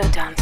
slow down.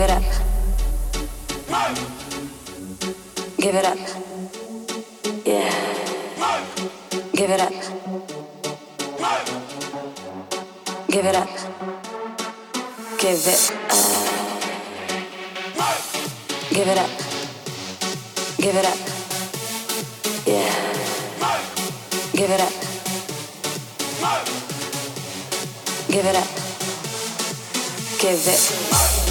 Give it up. Give it up. Yeah. Give it up. Give it up. Give it up. Give it up. Give it up. Yeah. Give it up. Give it up. Give it up.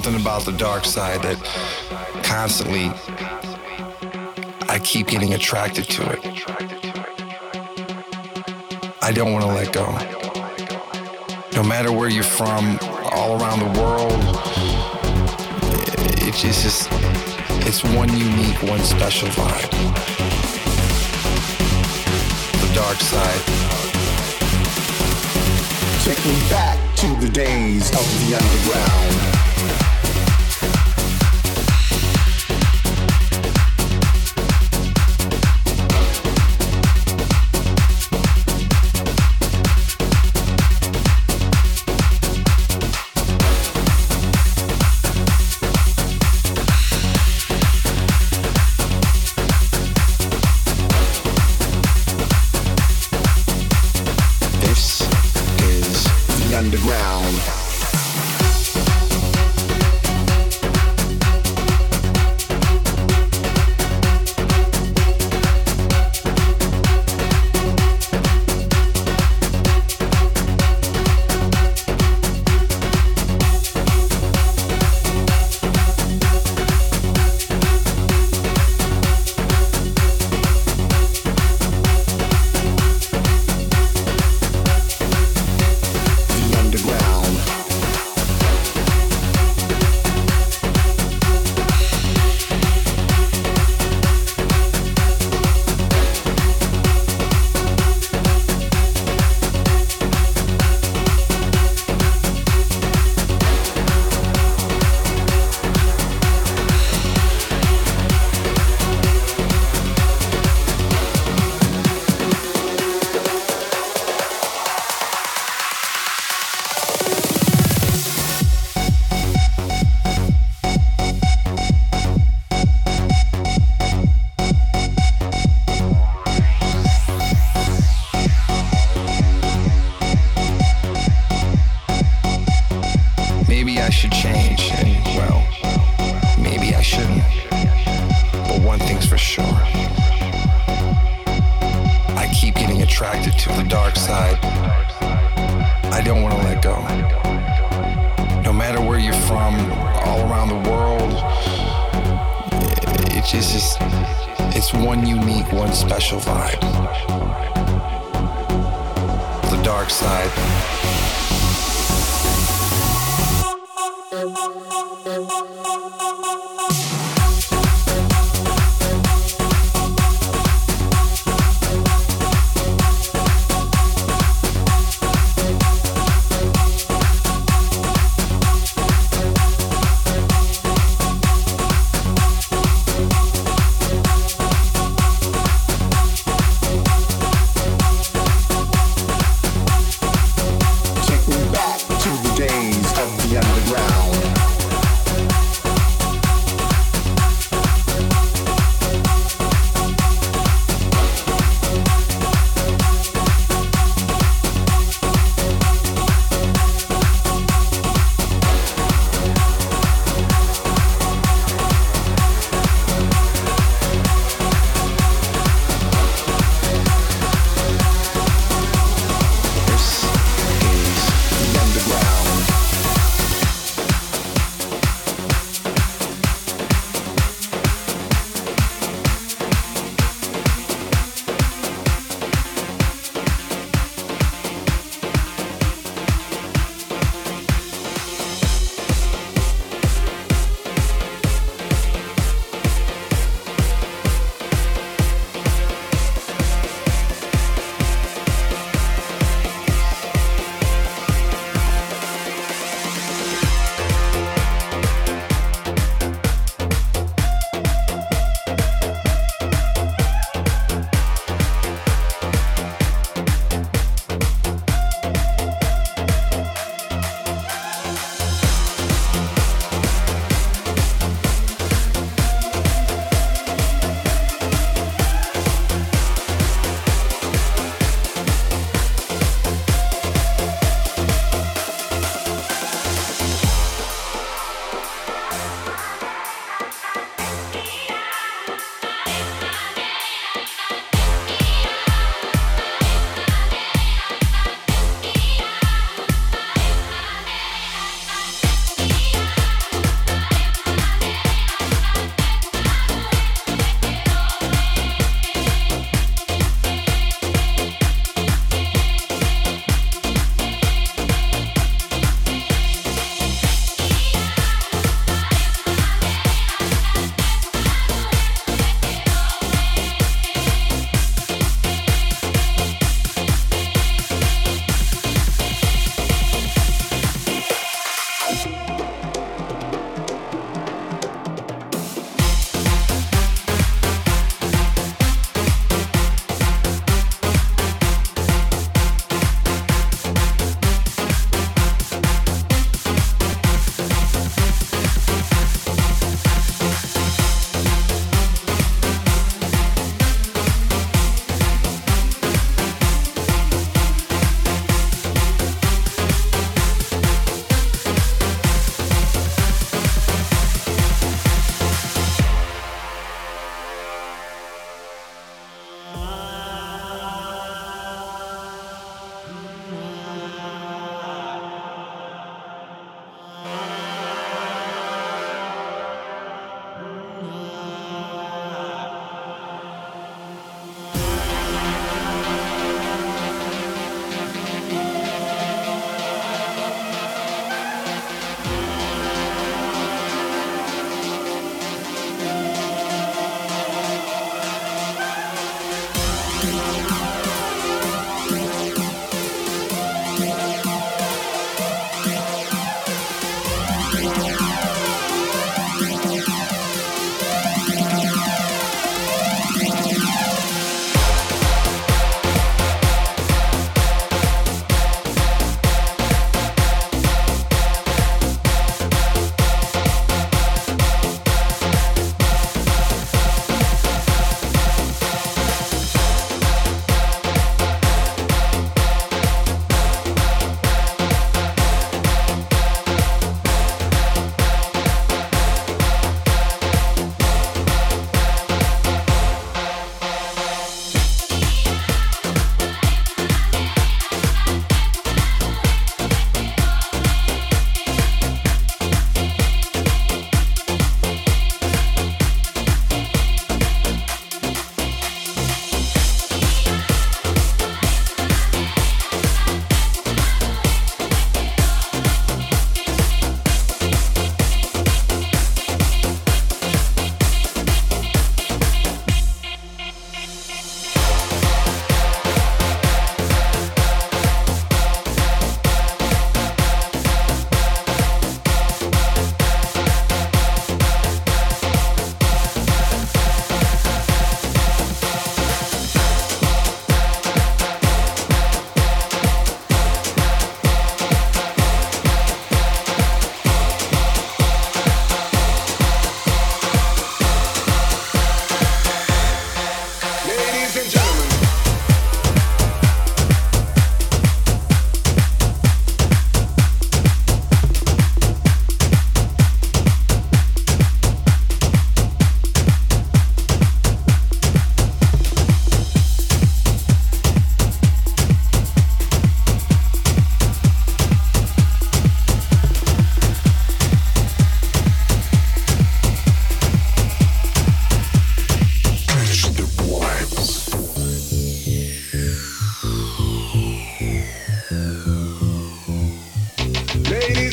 Something about the dark side that constantly I keep getting attracted to it. I don't want to let go. No matter where you're from, all around the world, it's just, it's one unique, one special vibe. The dark side. Take me back to the days of the underground.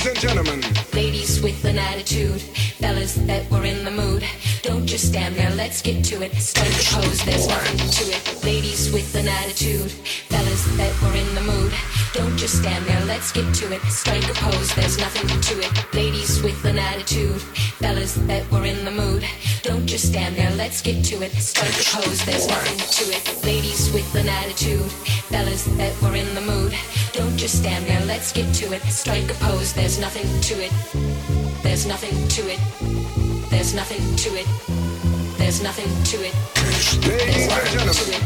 And gentlemen. Ladies with an attitude, fellas that were in the mood. Don't just stand there, let's get to it. Strike the pose, there's nothing to it. Ladies with an attitude, fellas that were in the mood. Don't just stand there, let's get to it. Strike a pose, there's nothing to it. Ladies with an attitude, fellas that were in the mood. Don't just stand there, let's get to it. Strike a pose, there's nothing to it. Ladies with an attitude, fellas that were in the mood. Don't just stand there, let's get to it. Strike a pose, there's nothing to it. There's nothing to it. There's nothing to it. There's nothing to it. Ladies and gentlemen.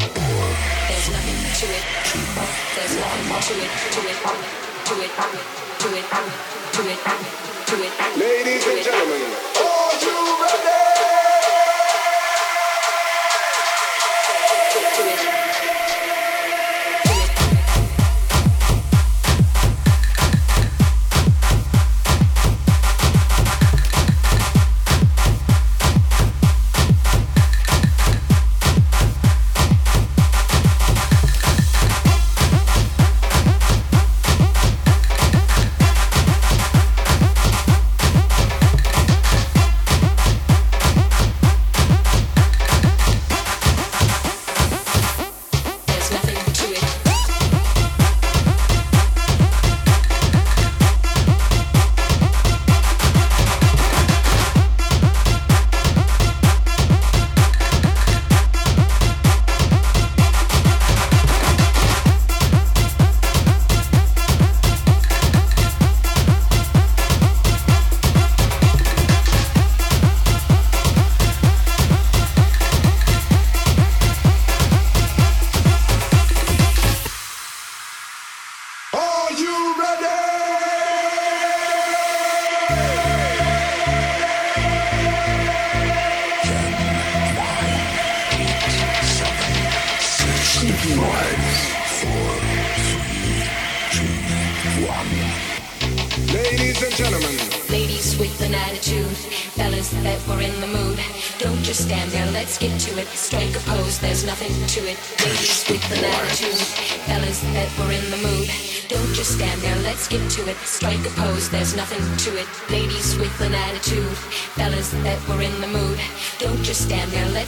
There's nothing to it. There's nothing to it. To it. To it. To it. To it. To it. Ladies and gentlemen. Are you ready? To it.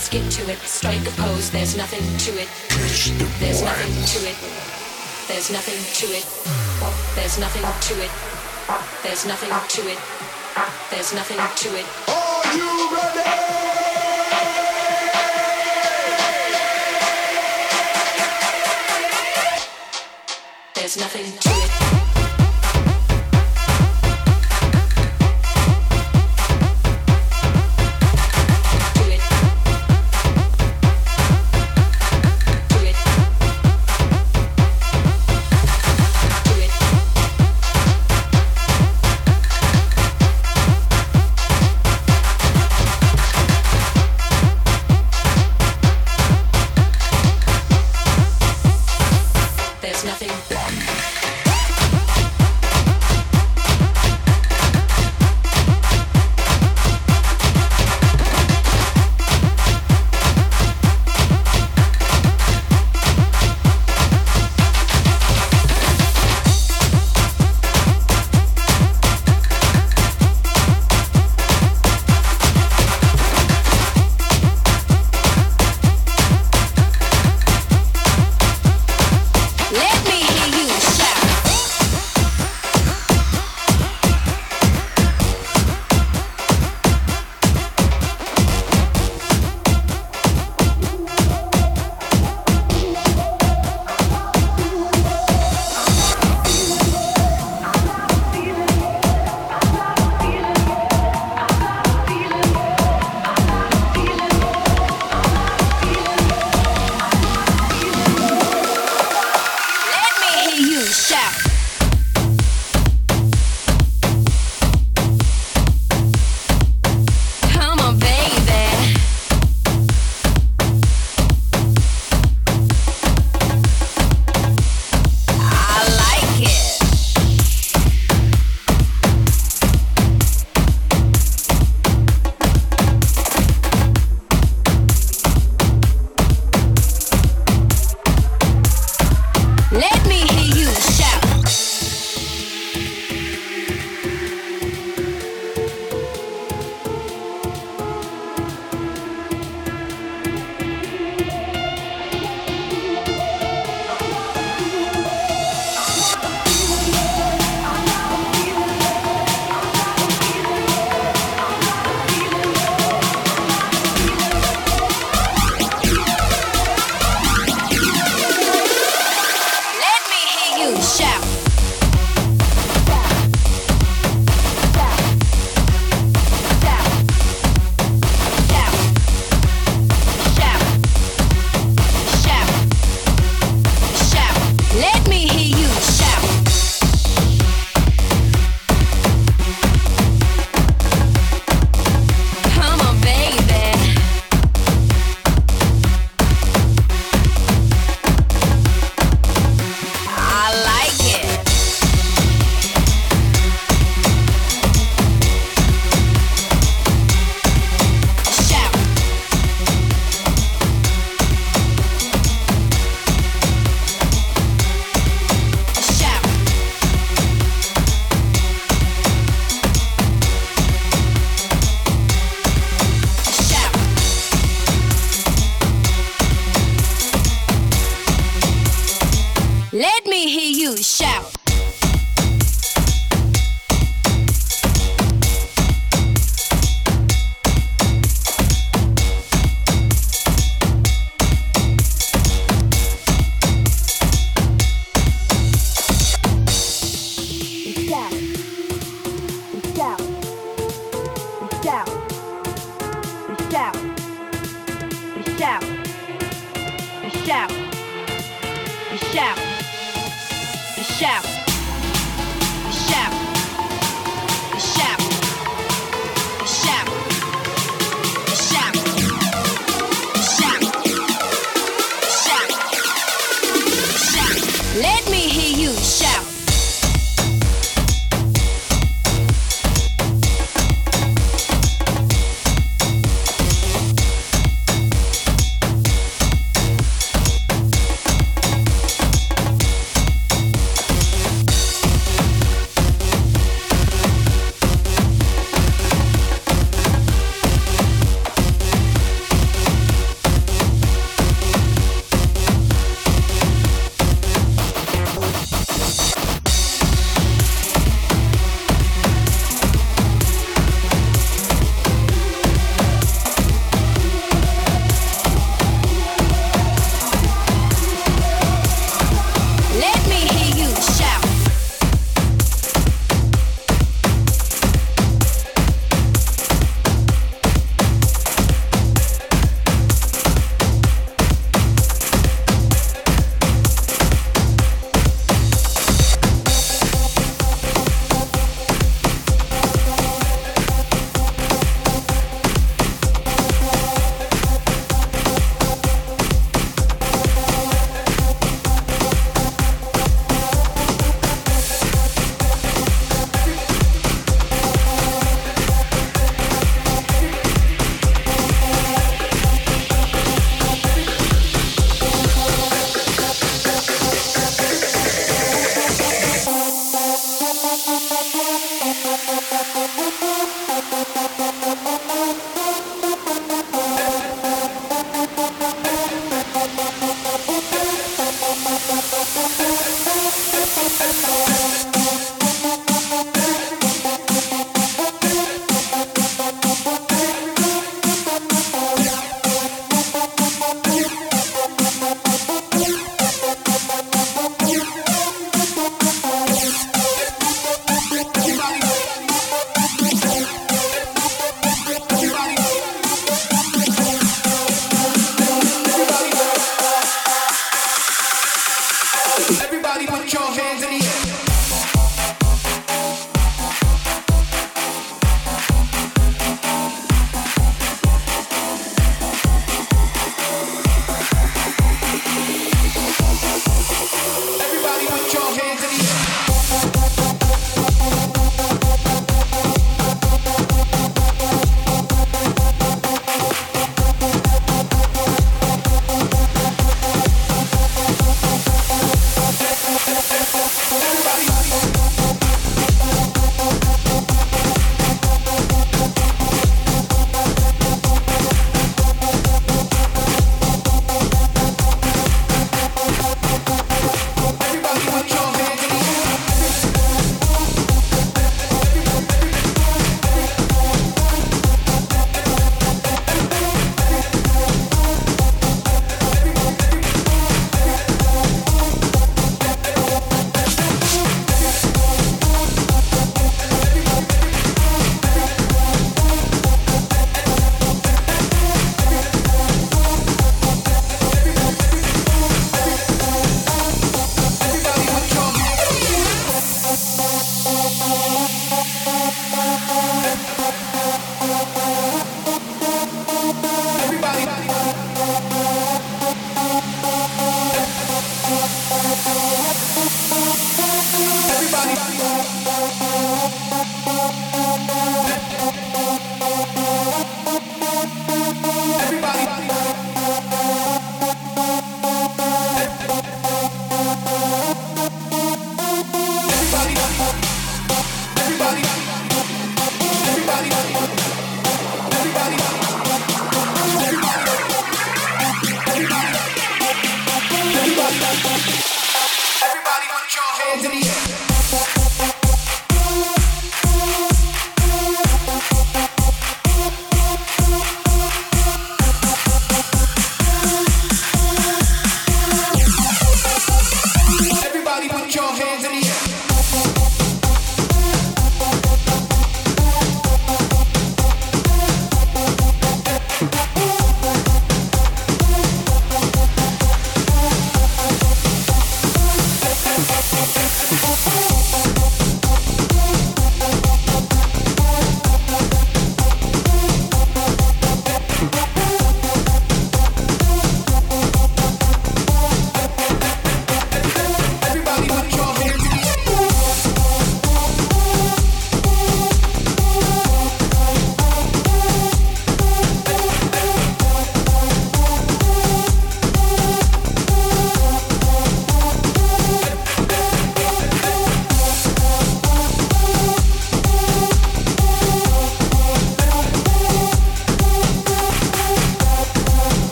Let's get to it. Strike a pose, there's nothing to it. There's nothing to it. There's nothing to it. There's nothing to it. There's nothing to it. There's nothing to it. Are you ready? There's nothing to it.